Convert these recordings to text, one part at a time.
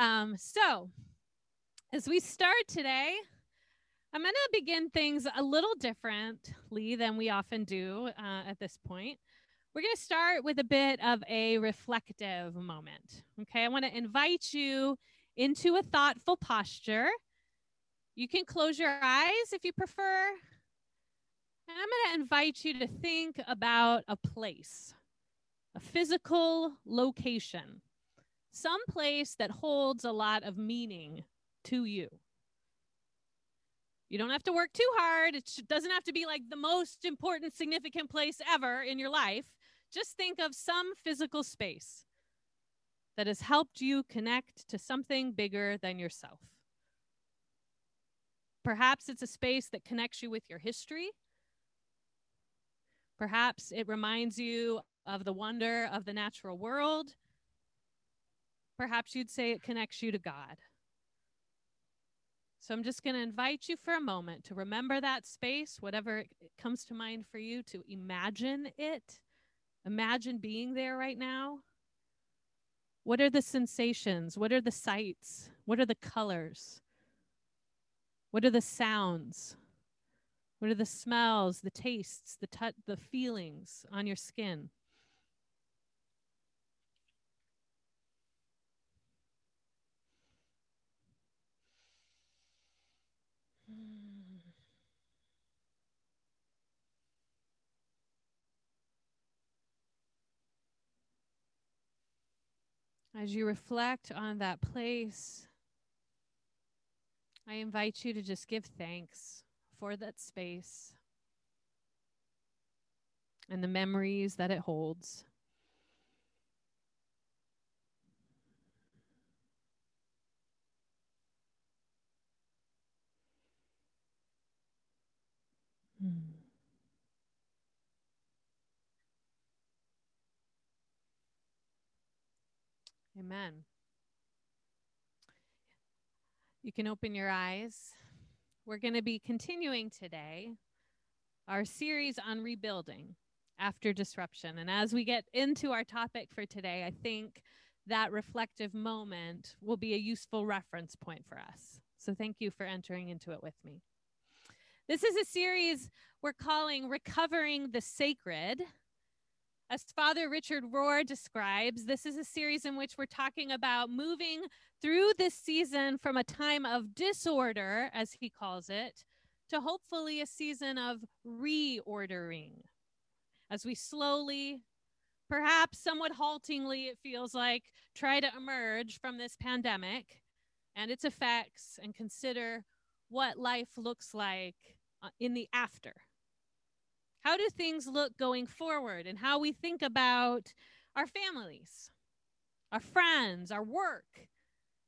Um, so, as we start today, I'm going to begin things a little differently than we often do uh, at this point. We're going to start with a bit of a reflective moment. Okay, I want to invite you into a thoughtful posture. You can close your eyes if you prefer. And I'm going to invite you to think about a place, a physical location, some place that holds a lot of meaning to you. You don't have to work too hard. It doesn't have to be like the most important, significant place ever in your life. Just think of some physical space that has helped you connect to something bigger than yourself. Perhaps it's a space that connects you with your history. Perhaps it reminds you of the wonder of the natural world. Perhaps you'd say it connects you to God. So I'm just going to invite you for a moment to remember that space, whatever it comes to mind for you, to imagine it. Imagine being there right now. What are the sensations? What are the sights? What are the colors? What are the sounds? What are the smells, the tastes, the touch, the feelings on your skin? As you reflect on that place, I invite you to just give thanks for that space and the memories that it holds. Amen. You can open your eyes. We're going to be continuing today our series on rebuilding after disruption. And as we get into our topic for today, I think that reflective moment will be a useful reference point for us. So thank you for entering into it with me. This is a series we're calling Recovering the Sacred. As Father Richard Rohr describes, this is a series in which we're talking about moving through this season from a time of disorder, as he calls it, to hopefully a season of reordering. As we slowly, perhaps somewhat haltingly, it feels like, try to emerge from this pandemic and its effects and consider what life looks like uh, in the after how do things look going forward and how we think about our families, our friends, our work?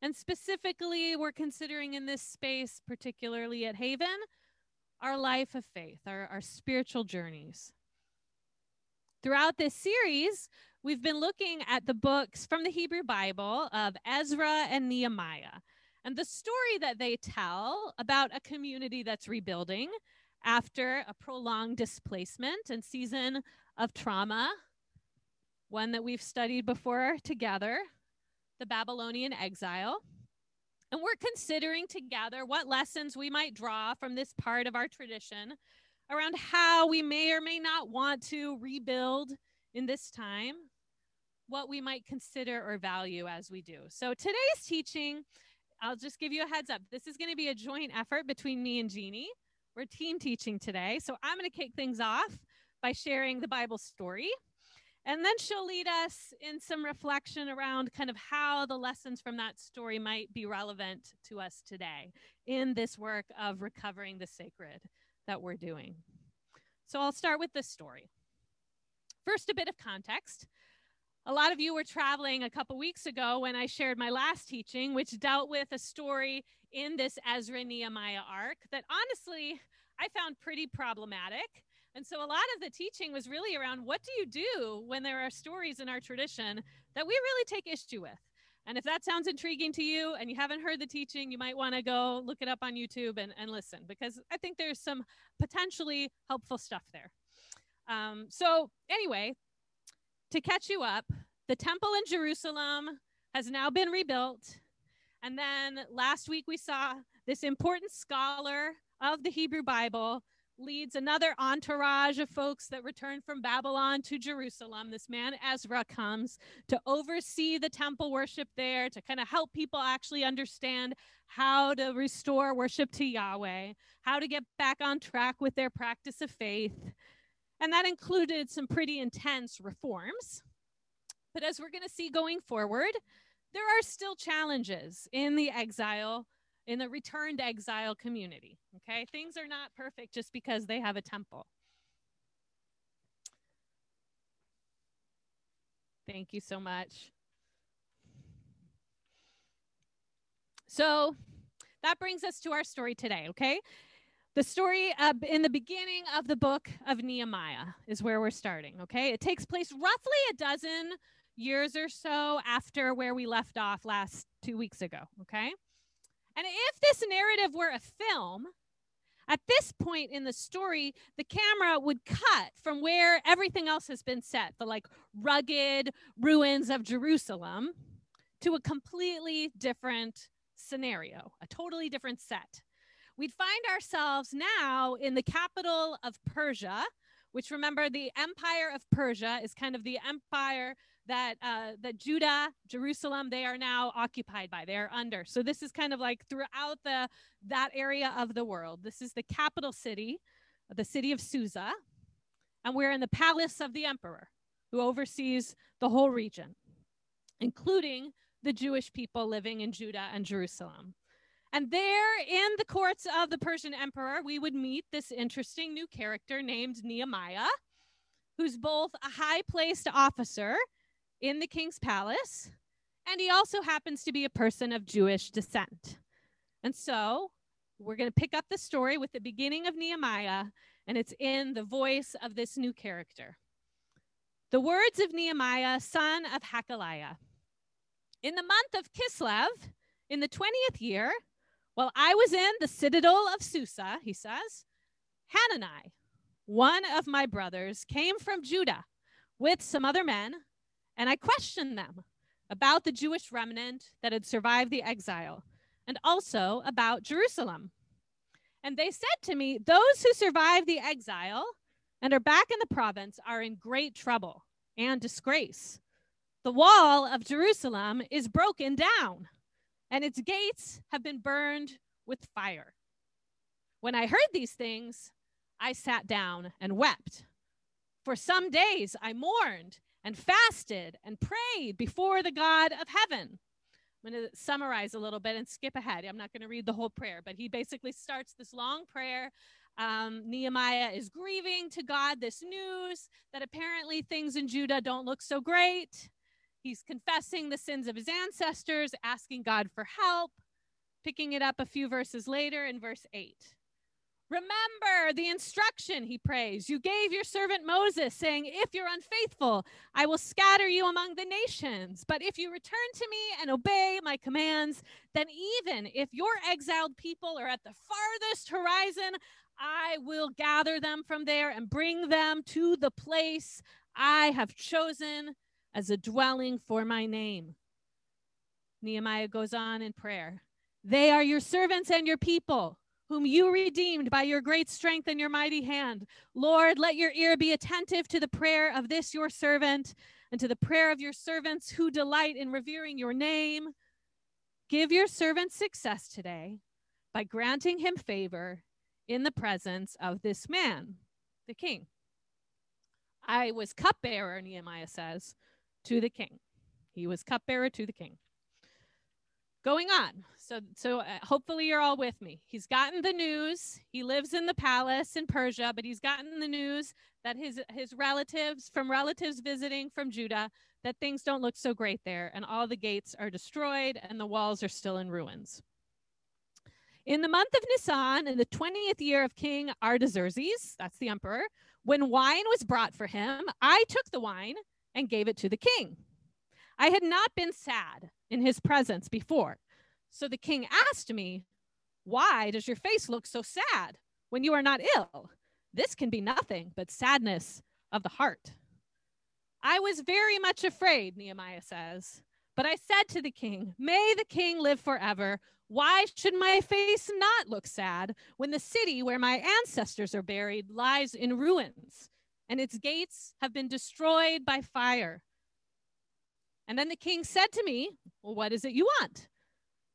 And specifically, we're considering in this space, particularly at Haven, our life of faith, our, our spiritual journeys. Throughout this series, we've been looking at the books from the Hebrew Bible of Ezra and Nehemiah and the story that they tell about a community that's rebuilding after a prolonged displacement and season of trauma, one that we've studied before together, the Babylonian exile. And we're considering together what lessons we might draw from this part of our tradition around how we may or may not want to rebuild in this time, what we might consider or value as we do. So today's teaching, I'll just give you a heads up. This is going to be a joint effort between me and Jeannie. We're team teaching today. So I'm going to kick things off by sharing the Bible story. And then she'll lead us in some reflection around kind of how the lessons from that story might be relevant to us today in this work of recovering the sacred that we're doing. So I'll start with this story. First, a bit of context. A lot of you were traveling a couple weeks ago when I shared my last teaching, which dealt with a story in this Ezra Nehemiah arc that honestly I found pretty problematic. And so a lot of the teaching was really around what do you do when there are stories in our tradition that we really take issue with? And if that sounds intriguing to you and you haven't heard the teaching, you might want to go look it up on YouTube and, and listen because I think there's some potentially helpful stuff there. Um, so, anyway, to catch you up, the temple in Jerusalem has now been rebuilt. And then last week we saw this important scholar of the Hebrew Bible leads another entourage of folks that return from Babylon to Jerusalem. This man, Ezra, comes to oversee the temple worship there, to kind of help people actually understand how to restore worship to Yahweh, how to get back on track with their practice of faith. And that included some pretty intense reforms. But as we're going to see going forward, there are still challenges in the exile in the returned exile community. Okay, things are not perfect just because they have a temple. Thank you so much. So that brings us to our story today, okay? The story uh, in the beginning of the book of Nehemiah is where we're starting, okay? It takes place roughly a dozen years or so after where we left off last two weeks ago, okay? And if this narrative were a film, at this point in the story, the camera would cut from where everything else has been set, the like rugged ruins of Jerusalem, to a completely different scenario, a totally different set. We'd find ourselves now in the capital of Persia, which remember the empire of Persia is kind of the empire that uh, that Judah, Jerusalem, they are now occupied by. They are under. So this is kind of like throughout the that area of the world. This is the capital city, the city of Susa, and we're in the palace of the emperor, who oversees the whole region, including the Jewish people living in Judah and Jerusalem. And there in the courts of the Persian emperor, we would meet this interesting new character named Nehemiah, who's both a high placed officer in the king's palace, and he also happens to be a person of Jewish descent. And so we're going to pick up the story with the beginning of Nehemiah, and it's in the voice of this new character. The words of Nehemiah, son of Hakaliah. In the month of Kislev, in the 20th year, while I was in the citadel of Susa, he says, Hanani, one of my brothers, came from Judah with some other men and I questioned them about the Jewish remnant that had survived the exile and also about Jerusalem. And they said to me, Those who survived the exile and are back in the province are in great trouble and disgrace. The wall of Jerusalem is broken down, and its gates have been burned with fire. When I heard these things, I sat down and wept. For some days I mourned and fasted and prayed before the God of heaven. I'm going to summarize a little bit and skip ahead. I'm not going to read the whole prayer, but he basically starts this long prayer. Um, Nehemiah is grieving to God this news that apparently things in Judah don't look so great. He's confessing the sins of his ancestors, asking God for help. Picking it up a few verses later in verse 8. Remember the instruction, he prays, you gave your servant Moses, saying, If you're unfaithful, I will scatter you among the nations. But if you return to me and obey my commands, then even if your exiled people are at the farthest horizon, I will gather them from there and bring them to the place I have chosen as a dwelling for my name. Nehemiah goes on in prayer. They are your servants and your people whom you redeemed by your great strength and your mighty hand. Lord, let your ear be attentive to the prayer of this your servant and to the prayer of your servants who delight in revering your name. Give your servant success today by granting him favor in the presence of this man, the king. I was cupbearer, Nehemiah says, to the king. He was cupbearer to the king going on. So, so uh, hopefully you're all with me. He's gotten the news. He lives in the palace in Persia, but he's gotten the news that his his relatives, from relatives visiting from Judah, that things don't look so great there, and all the gates are destroyed and the walls are still in ruins. In the month of Nisan, in the 20th year of King Artaxerxes, that's the emperor, when wine was brought for him, I took the wine and gave it to the king. I had not been sad in his presence before. So the king asked me, Why does your face look so sad when you are not ill? This can be nothing but sadness of the heart. I was very much afraid, Nehemiah says, But I said to the king, May the king live forever. Why should my face not look sad when the city where my ancestors are buried lies in ruins and its gates have been destroyed by fire? And then the king said to me, Well, what is it you want?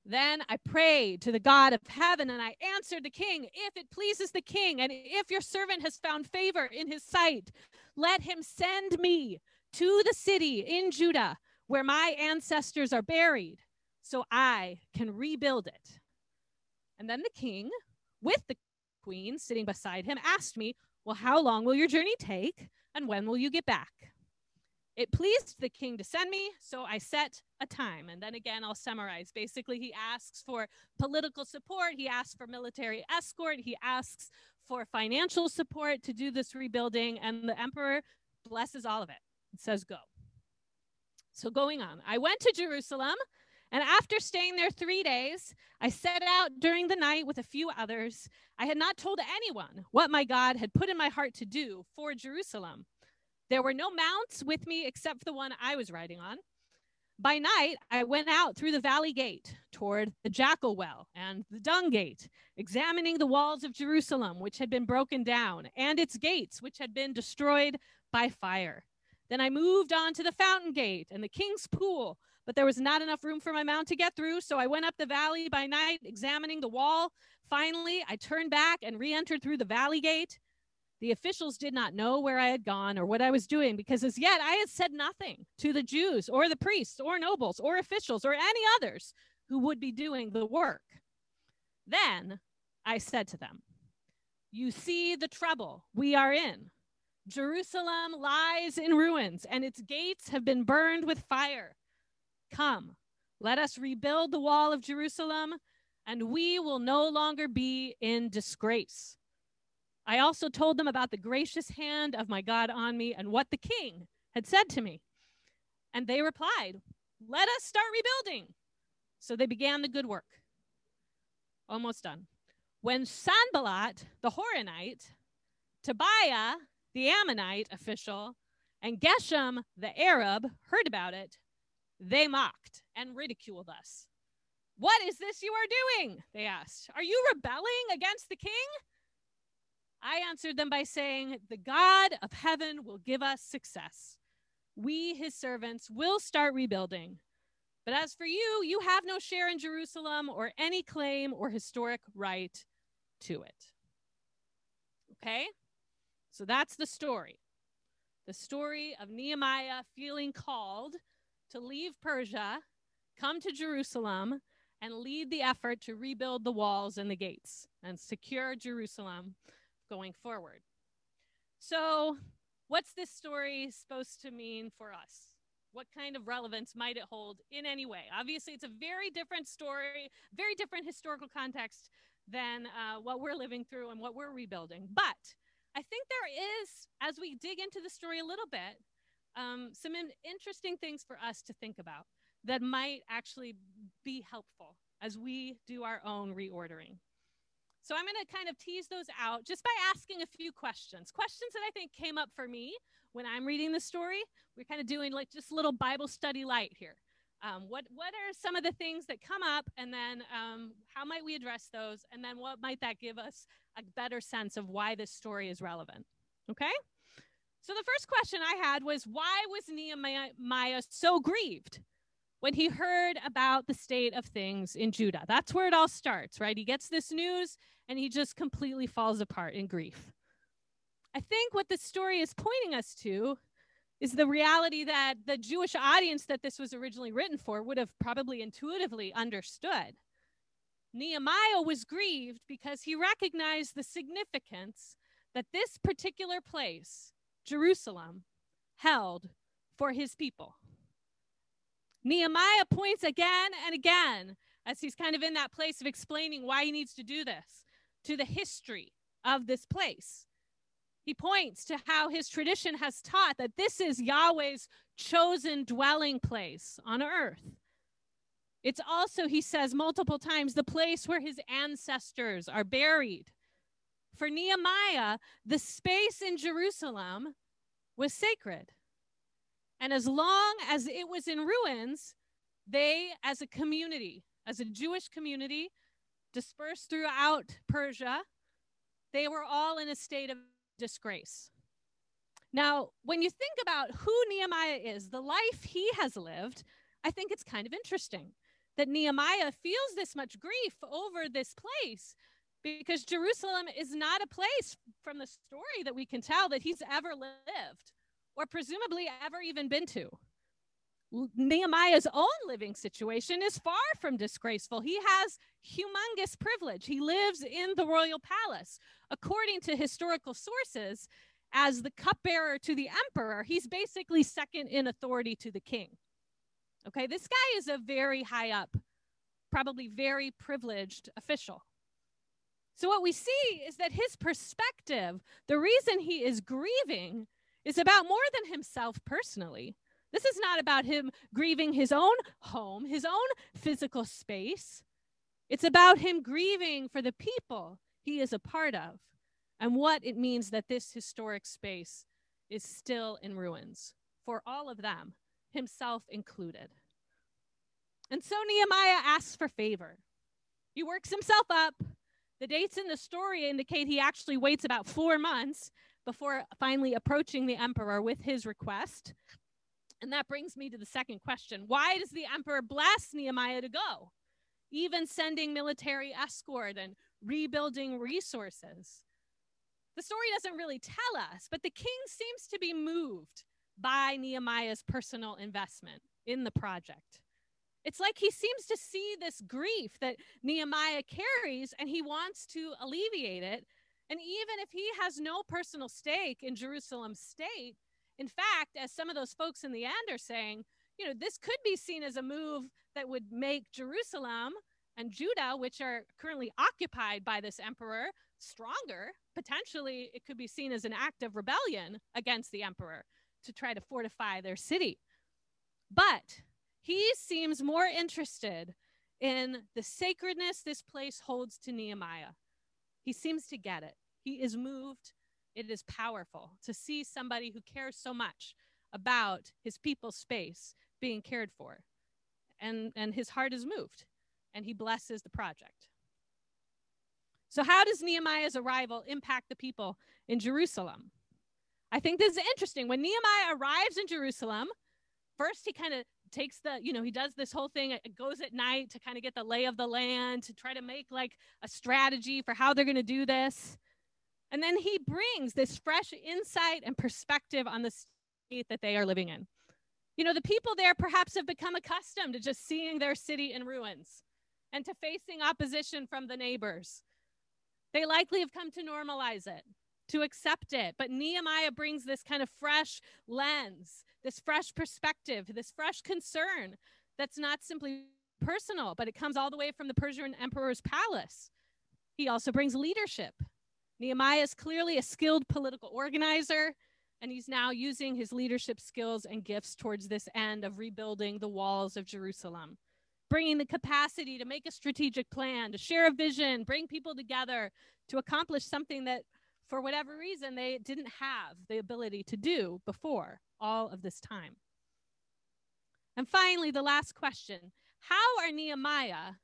Then I prayed to the God of heaven and I answered the king, If it pleases the king, and if your servant has found favor in his sight, let him send me to the city in Judah where my ancestors are buried so I can rebuild it. And then the king, with the queen sitting beside him, asked me, Well, how long will your journey take? And when will you get back? It pleased the king to send me, so I set a time. And then again, I'll summarize. Basically, he asks for political support, he asks for military escort, he asks for financial support to do this rebuilding, and the emperor blesses all of it. It says, Go. So, going on, I went to Jerusalem, and after staying there three days, I set out during the night with a few others. I had not told anyone what my God had put in my heart to do for Jerusalem. There were no mounts with me except the one I was riding on. By night, I went out through the valley gate toward the jackal well and the dung gate, examining the walls of Jerusalem, which had been broken down, and its gates, which had been destroyed by fire. Then I moved on to the fountain gate and the king's pool, but there was not enough room for my mount to get through, so I went up the valley by night, examining the wall. Finally, I turned back and re entered through the valley gate. The officials did not know where I had gone or what I was doing because as yet I had said nothing to the Jews or the priests or nobles or officials or any others who would be doing the work. Then I said to them, You see the trouble we are in. Jerusalem lies in ruins and its gates have been burned with fire. Come, let us rebuild the wall of Jerusalem, and we will no longer be in disgrace. I also told them about the gracious hand of my God on me and what the king had said to me. And they replied, Let us start rebuilding. So they began the good work. Almost done. When Sanballat, the Horonite, Tobiah, the Ammonite official, and Geshem, the Arab, heard about it, they mocked and ridiculed us. What is this you are doing? They asked. Are you rebelling against the king? I answered them by saying, The God of heaven will give us success. We, his servants, will start rebuilding. But as for you, you have no share in Jerusalem or any claim or historic right to it. Okay? So that's the story. The story of Nehemiah feeling called to leave Persia, come to Jerusalem, and lead the effort to rebuild the walls and the gates and secure Jerusalem going forward. So, what's this story supposed to mean for us? What kind of relevance might it hold in any way? Obviously, it's a very different story, very different historical context than uh, what we're living through and what we're rebuilding. But I think there is, as we dig into the story a little bit, um, some in- interesting things for us to think about that might actually be helpful as we do our own reordering. So I'm going to kind of tease those out just by asking a few questions. Questions that I think came up for me when I'm reading the story. We're kind of doing like just a little Bible study light here. Um, what what are some of the things that come up, and then um, how might we address those, and then what might that give us a better sense of why this story is relevant? Okay. So the first question I had was why was Nehemiah so grieved? when he heard about the state of things in Judah. That's where it all starts, right? He gets this news and he just completely falls apart in grief. I think what this story is pointing us to is the reality that the Jewish audience that this was originally written for would have probably intuitively understood. Nehemiah was grieved because he recognized the significance that this particular place, Jerusalem, held for his people. Nehemiah points again and again as he's kind of in that place of explaining why he needs to do this to the history of this place. He points to how his tradition has taught that this is Yahweh's chosen dwelling place on earth. It's also, he says multiple times, the place where his ancestors are buried. For Nehemiah, the space in Jerusalem was sacred. And as long as it was in ruins, they, as a community, as a Jewish community dispersed throughout Persia, they were all in a state of disgrace. Now, when you think about who Nehemiah is, the life he has lived, I think it's kind of interesting that Nehemiah feels this much grief over this place because Jerusalem is not a place from the story that we can tell that he's ever lived or presumably ever even been to. Nehemiah's own living situation is far from disgraceful. He has humongous privilege. He lives in the royal palace. According to historical sources, as the cupbearer to the emperor, he's basically second in authority to the king. Okay, this guy is a very high up, probably very privileged official. So, what we see is that his perspective, the reason he is grieving, is about more than himself personally. This is not about him grieving his own home, his own physical space. It's about him grieving for the people he is a part of and what it means that this historic space is still in ruins for all of them, himself included. And so Nehemiah asks for favor. He works himself up. The dates in the story indicate he actually waits about four months before finally approaching the emperor with his request. And that brings me to the second question Why does the emperor bless Nehemiah to go, even sending military escort and rebuilding resources? The story doesn't really tell us, but the king seems to be moved by Nehemiah's personal investment in the project. It's like he seems to see this grief that Nehemiah carries and he wants to alleviate it. And even if he has no personal stake in Jerusalem's state, in fact, as some of those folks in the end are saying, you know, this could be seen as a move that would make Jerusalem and Judah, which are currently occupied by this emperor, stronger. Potentially, it could be seen as an act of rebellion against the emperor to try to fortify their city. But he seems more interested in the sacredness this place holds to Nehemiah. He seems to get it. He is moved it is powerful to see somebody who cares so much about his people's space being cared for. And, and his heart is moved, and he blesses the project. So, how does Nehemiah's arrival impact the people in Jerusalem? I think this is interesting. When Nehemiah arrives in Jerusalem, first he kind of takes the, you know, he does this whole thing. It goes at night to kind of get the lay of the land, to try to make like a strategy for how they're going to do this. And then he brings this fresh insight and perspective on the state that they are living in. You know, the people there perhaps have become accustomed to just seeing their city in ruins and to facing opposition from the neighbors. They likely have come to normalize it, to accept it. But Nehemiah brings this kind of fresh lens, this fresh perspective, this fresh concern that's not simply personal, but it comes all the way from the Persian emperor's palace. He also brings leadership Nehemiah is clearly a skilled political organizer, and he's now using his leadership skills and gifts towards this end of rebuilding the walls of Jerusalem, bringing the capacity to make a strategic plan, to share a vision, bring people together to accomplish something that, for whatever reason, they didn't have the ability to do before all of this time. And finally, the last question How are Nehemiah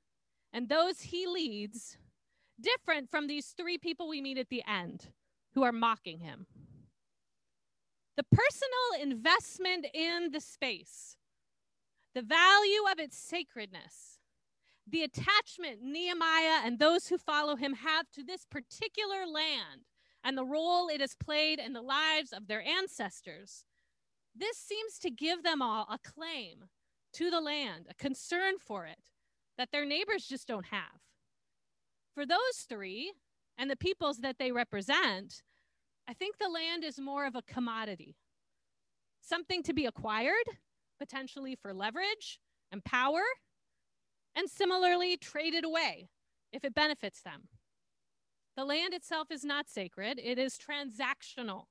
and those he leads different from these three people we meet at the end who are mocking him. The personal investment in the space, the value of its sacredness, the attachment Nehemiah and those who follow him have to this particular land and the role it has played in the lives of their ancestors, this seems to give them all a claim to the land, a concern for it that their neighbors just don't have. For those three and the peoples that they represent, I think the land is more of a commodity, something to be acquired, potentially for leverage and power, and similarly traded away if it benefits them. The land itself is not sacred, it is transactional.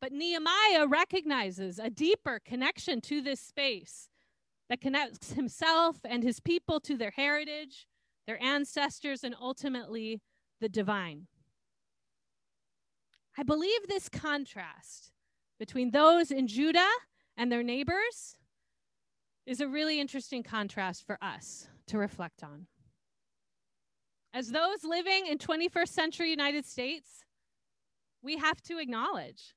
But Nehemiah recognizes a deeper connection to this space that connects himself and his people to their heritage their ancestors, and ultimately the divine. I believe this contrast between those in Judah and their neighbors is a really interesting contrast for us to reflect on. As those living in 21st century United States, we have to acknowledge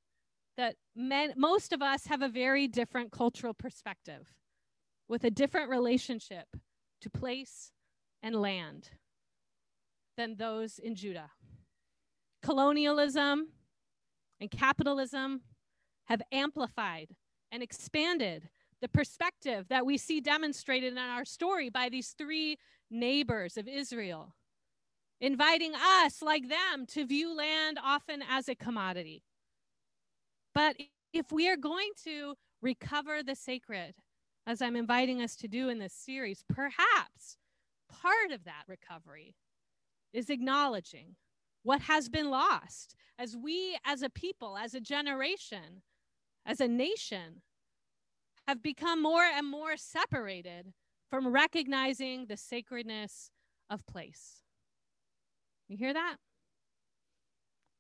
that men, most of us have a very different cultural perspective with a different relationship to place and land than those in Judah. Colonialism and capitalism have amplified and expanded the perspective that we see demonstrated in our story by these three neighbors of Israel, inviting us, like them, to view land often as a commodity. But if we are going to recover the sacred, as I'm inviting us to do in this series, perhaps part of that recovery is acknowledging what has been lost as we, as a people, as a generation, as a nation, have become more and more separated from recognizing the sacredness of place. You hear that?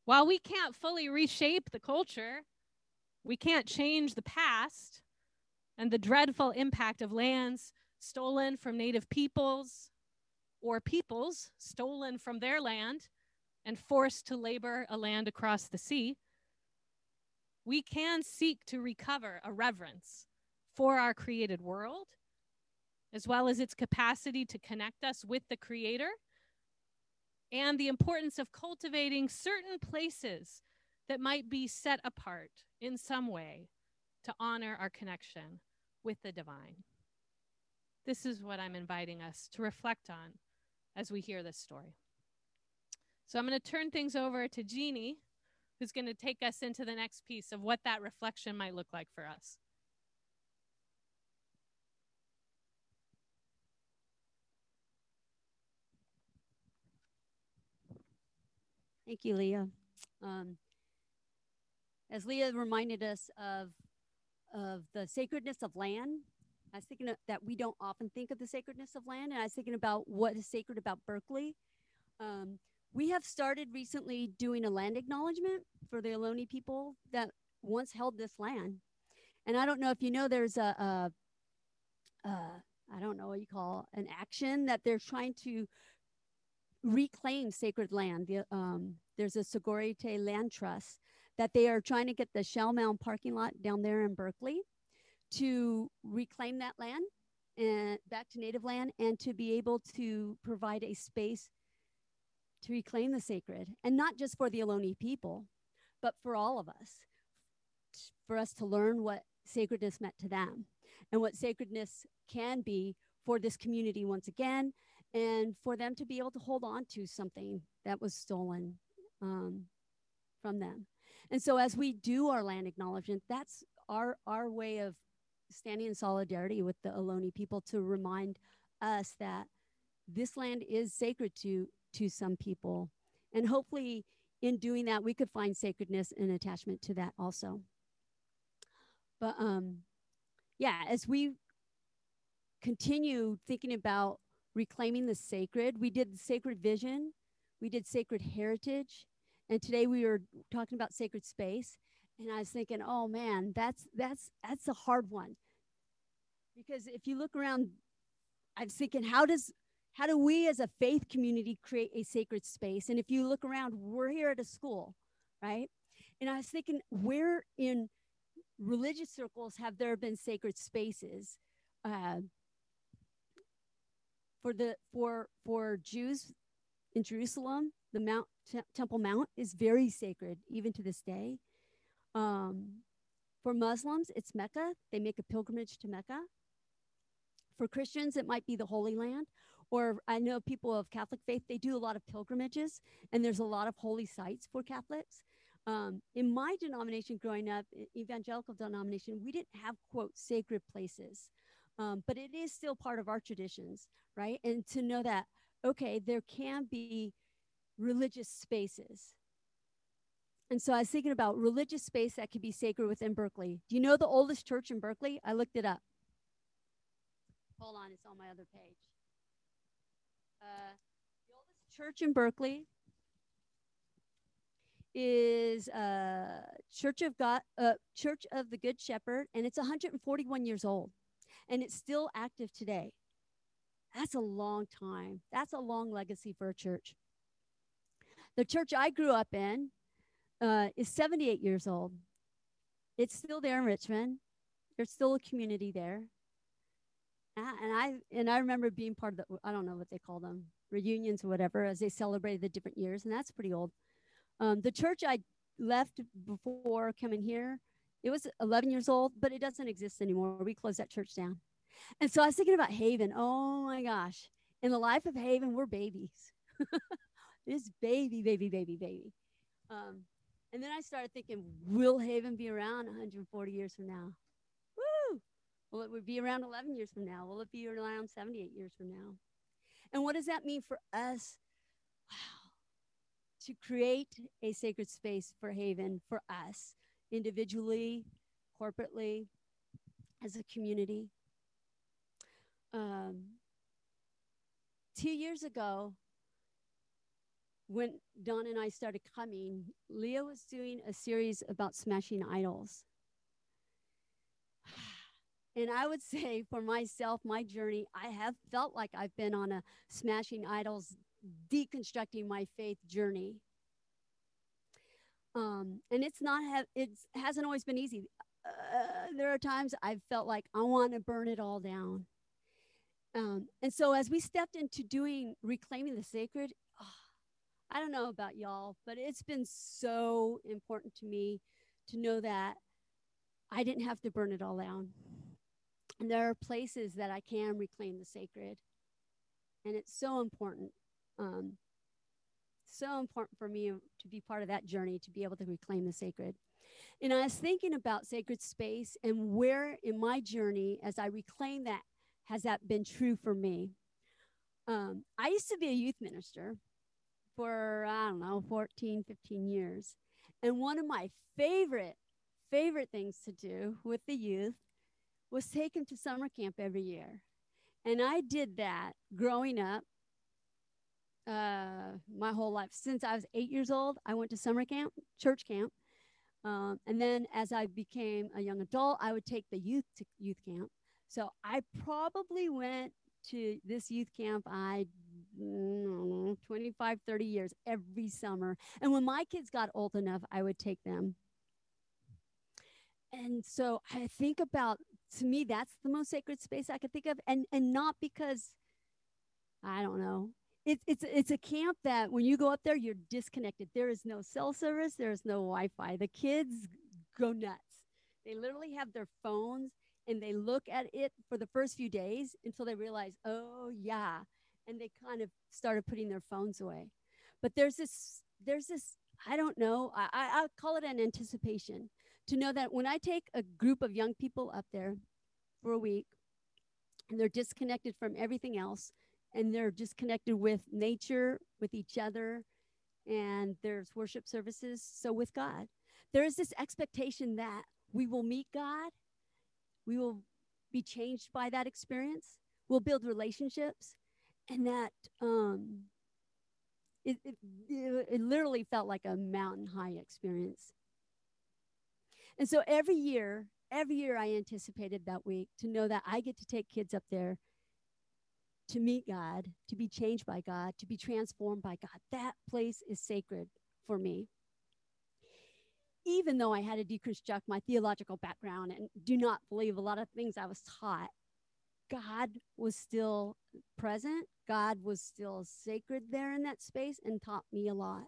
While we can't fully reshape the culture, we can't change the past and the dreadful impact of lands stolen from native peoples or peoples stolen from their land and forced to labor a land across the sea, we can seek to recover a reverence for our created world, as well as its capacity to connect us with the Creator, and the importance of cultivating certain places that might be set apart in some way to honor our connection with the divine. This is what I'm inviting us to reflect on as we hear this story. So I'm going to turn things over to Jeannie, who's going to take us into the next piece of what that reflection might look like for us. Thank you, Leah. Um, as Leah reminded us of, of the sacredness of land, I was thinking that we don't often think of the sacredness of land, and I was thinking about what is sacred about Berkeley. Um, we have started recently doing a land acknowledgement for the Ohlone people that once held this land. And I don't know if you know, there's a, I don't know what you call an action that they're trying to reclaim sacred land. The, um, there's a Sogorea Land Trust that they are trying to get the Shell Mound parking lot down there in Berkeley to reclaim that land and back to native land and to be able to provide a space to reclaim the sacred and not just for the Ohlone people, but for all of us, for us to learn what sacredness meant to them and what sacredness can be for this community once again and for them to be able to hold on to something that was stolen um, from them. And so as we do our land acknowledgement, that's our, our way of standing in solidarity with the Ohlone people to remind us that this land is sacred to, to some people. And hopefully in doing that, we could find sacredness and attachment to that also. But um, yeah, as we continue thinking about reclaiming the sacred. We did the sacred vision, we did sacred heritage, and today we were talking about sacred space. And I was thinking, oh man, that's that's that's a hard one. Because if you look around, I was thinking, how does how do we as a faith community create a sacred space? And if you look around, we're here at a school, right? And I was thinking, where in religious circles have there been sacred spaces? Uh, for the for for Jews in Jerusalem, the Mount Temple Mount is very sacred even to this day. Um, for Muslims, it's Mecca. They make a pilgrimage to Mecca. For Christians, it might be the Holy Land. Or I know people of Catholic faith, they do a lot of pilgrimages, and there's a lot of holy sites for Catholics. Um, in my denomination growing up, evangelical denomination, we didn't have, quote, sacred places. Um, but it is still part of our traditions, right? And to know that, okay, there can be religious spaces. And so I was thinking about religious space that could be sacred within Berkeley. Do you know the oldest church in Berkeley? I looked it up. Hold on, it's on my other page. Uh, the oldest church in Berkeley is uh, Church of God, uh, Church of the Good Shepherd, and it's 141 years old. And it's still active today. That's a long time. That's a long legacy for a church. The church I grew up in uh, is 78 years old. It's still there in Richmond. There's still a community there. And I and I remember being part of the I don't know what they call them reunions or whatever as they celebrated the different years, and that's pretty old. Um, the church I left before coming here, it was 11 years old, but it doesn't exist anymore. We closed that church down. And so I was thinking about Haven. Oh my gosh. In the life of Haven, we're babies. this baby, baby, baby, baby. Um, and then I started thinking, will Haven be around 140 years from now? Woo! Will it be around 11 years from now? Will it be around 78 years from now? And what does that mean for us? Wow. To create a sacred space for Haven for us individually, corporately, as a community. Um, two years ago, when Don and I started coming, Leah was doing a series about smashing idols. And I would say for myself, my journey, I have felt like I've been on a smashing idols, deconstructing my faith journey. Um, and it's not have it hasn't always been easy. Uh, there are times I've felt like I want to burn it all down. Um, and so as we stepped into doing reclaiming the sacred, I don't know about y'all, but it's been so important to me to know that I didn't have to burn it all down. And there are places that I can reclaim the sacred. And it's so important. Um, so important for me to be part of that journey, to be able to reclaim the sacred. And I was thinking about sacred space and where in my journey, as I reclaim that, has that been true for me? Um, I used to be a youth minister for, I don't know, 14, 15 years. And one of my favorite, favorite things to do with the youth was take them to summer camp every year. And I did that growing up uh, my whole life. Since I was eight years old, I went to summer camp, church camp. Um, and then as I became a young adult, I would take the youth to youth camp. So I probably went to this youth camp, I 25, 30 years every summer. And when my kids got old enough, I would take them. And so I think about to me that's the most sacred space I could think of and and not because I don't know. It's it's it's a camp that when you go up there you're disconnected. There is no cell service, there is no Wi-Fi. The kids go nuts. They literally have their phones and they look at it for the first few days until they realize, "Oh yeah, and they kind of started putting their phones away. But there's this, there's this, I don't know, I, I call it an anticipation to know that when I take a group of young people up there for a week and they're disconnected from everything else and they're just connected with nature, with each other, and there's worship services. So with God, there is this expectation that we will meet God, we will be changed by that experience, we'll build relationships, and that um, it, it, it literally felt like a mountain high experience. And so every year, every year I anticipated that week to know that I get to take kids up there to meet God, to be changed by God, to be transformed by God. That place is sacred for me. Even though I had to deconstruct my theological background and do not believe a lot of things I was taught, God was still present. God was still sacred there in that space and taught me a lot.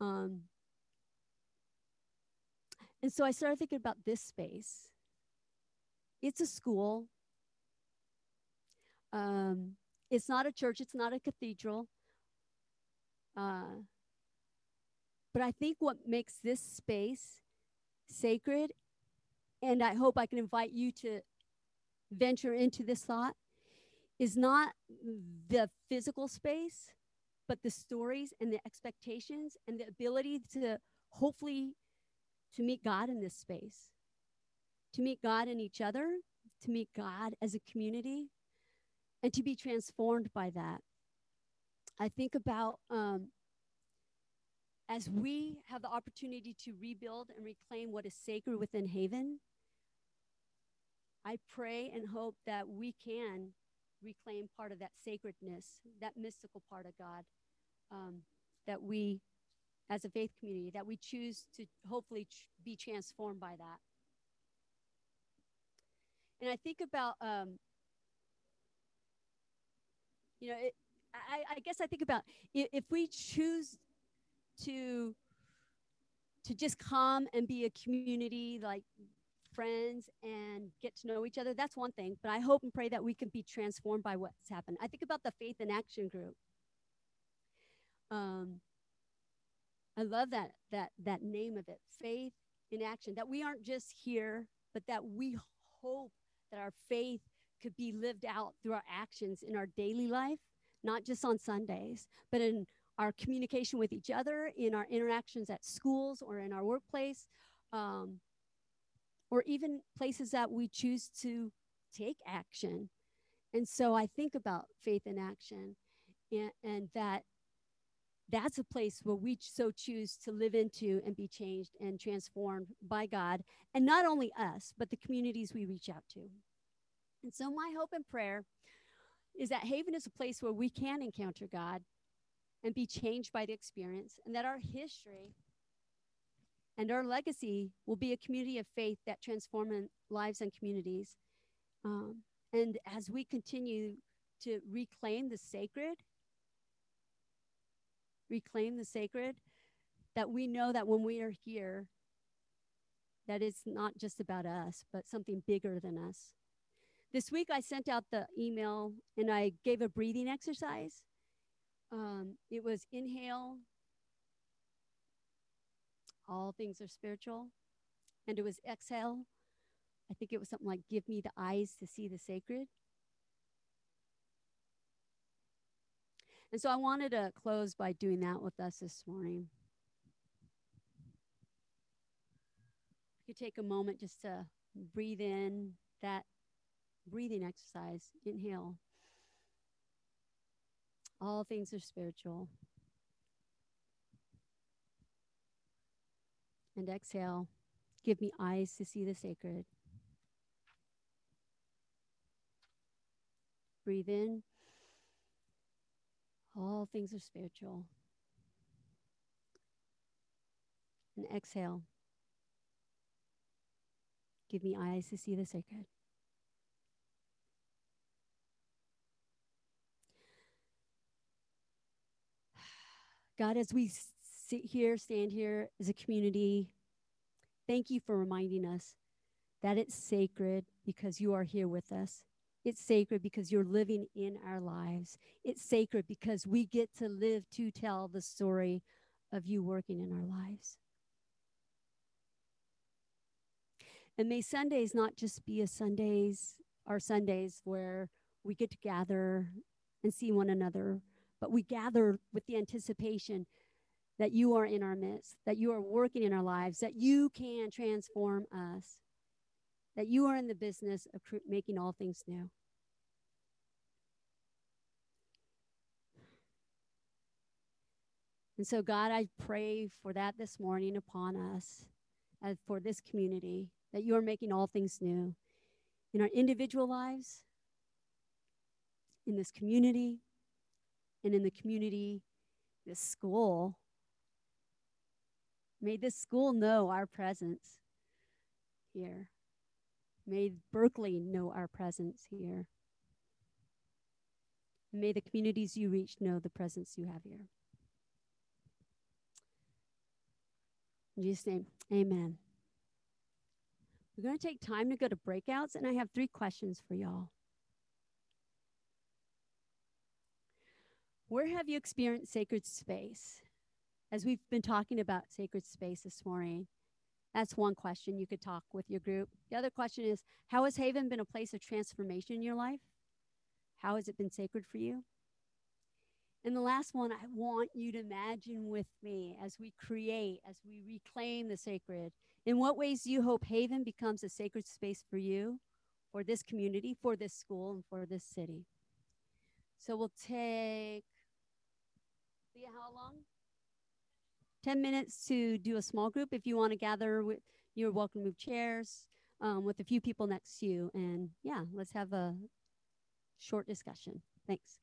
Um, and so I started thinking about this space. It's a school. Um, it's not a church. It's not a cathedral. Uh, but I think what makes this space sacred, and I hope I can invite you to venture into this thought is not the physical space, but the stories and the expectations and the ability to hopefully to meet God in this space, to meet God in each other, to meet God as a community, and to be transformed by that. I think about um, as we have the opportunity to rebuild and reclaim what is sacred within Haven, I pray and hope that we can reclaim part of that sacredness, that mystical part of God, um, that we, as a faith community, that we choose to hopefully tr- be transformed by that. And I think about, um, you know, it, I, I guess I think about if we choose to to just come and be a community like friends and get to know each other that's one thing. But i hope and pray that we can be transformed by what's happened. I think about the faith in action group. Um, i love that that that name of it faith in action that we aren't just here but that we hope that our faith could be lived out through our actions in our daily life not just on Sundays, but in our communication with each other, in our interactions at schools or in our workplace, um, or even places that we choose to take action. And so I think about faith in action and, and that that's a place where we so choose to live into and be changed and transformed by God. And not only us, but the communities we reach out to. And so my hope and prayer is that Haven is a place where we can encounter God and be changed by the experience, and that our history and our legacy will be a community of faith that transforms lives and communities. Um, and as we continue to reclaim the sacred, reclaim the sacred, that we know that when we are here, that it's not just about us, but something bigger than us. This week I sent out the email and I gave a breathing exercise. Um, it was inhale, all things are spiritual. And it was exhale. I think it was something like, give me the eyes to see the sacred. And so I wanted to close by doing that with us this morning. You take a moment just to breathe in that breathing exercise. Inhale. All things are spiritual. And exhale. Give me eyes to see the sacred. Breathe in. All things are spiritual. And exhale. Give me eyes to see the sacred. God, as we sit here, stand here as a community, thank you for reminding us that it's sacred because you are here with us. It's sacred because you're living in our lives. It's sacred because we get to live to tell the story of you working in our lives. And may Sundays not just be a Sundays, our Sundays where we get to gather and see one another, but we gather with the anticipation that you are in our midst, that you are working in our lives, that you can transform us, that you are in the business of making all things new. And so, God, I pray for that this morning upon us, as for this community, that you are making all things new in our individual lives, in this community, and in the community, this school. May this school know our presence here. May Berkeley know our presence here. May the communities you reach know the presence you have here. In Jesus' name, amen. We're going to take time to go to breakouts, and I have three questions for y'all. Where have you experienced sacred space? As we've been talking about sacred space this morning, that's one question you could talk with your group. The other question is How has Haven been a place of transformation in your life? How has it been sacred for you? And the last one, I want you to imagine with me as we create, as we reclaim the sacred. In what ways do you hope Haven becomes a sacred space for you, for this community, for this school, and for this city? So we'll take Leah, how long? 10 minutes to do a small group. If you want to gather with, you're welcome to move chairs. um, with a few people next to you. And yeah, let's have a short discussion. Thanks.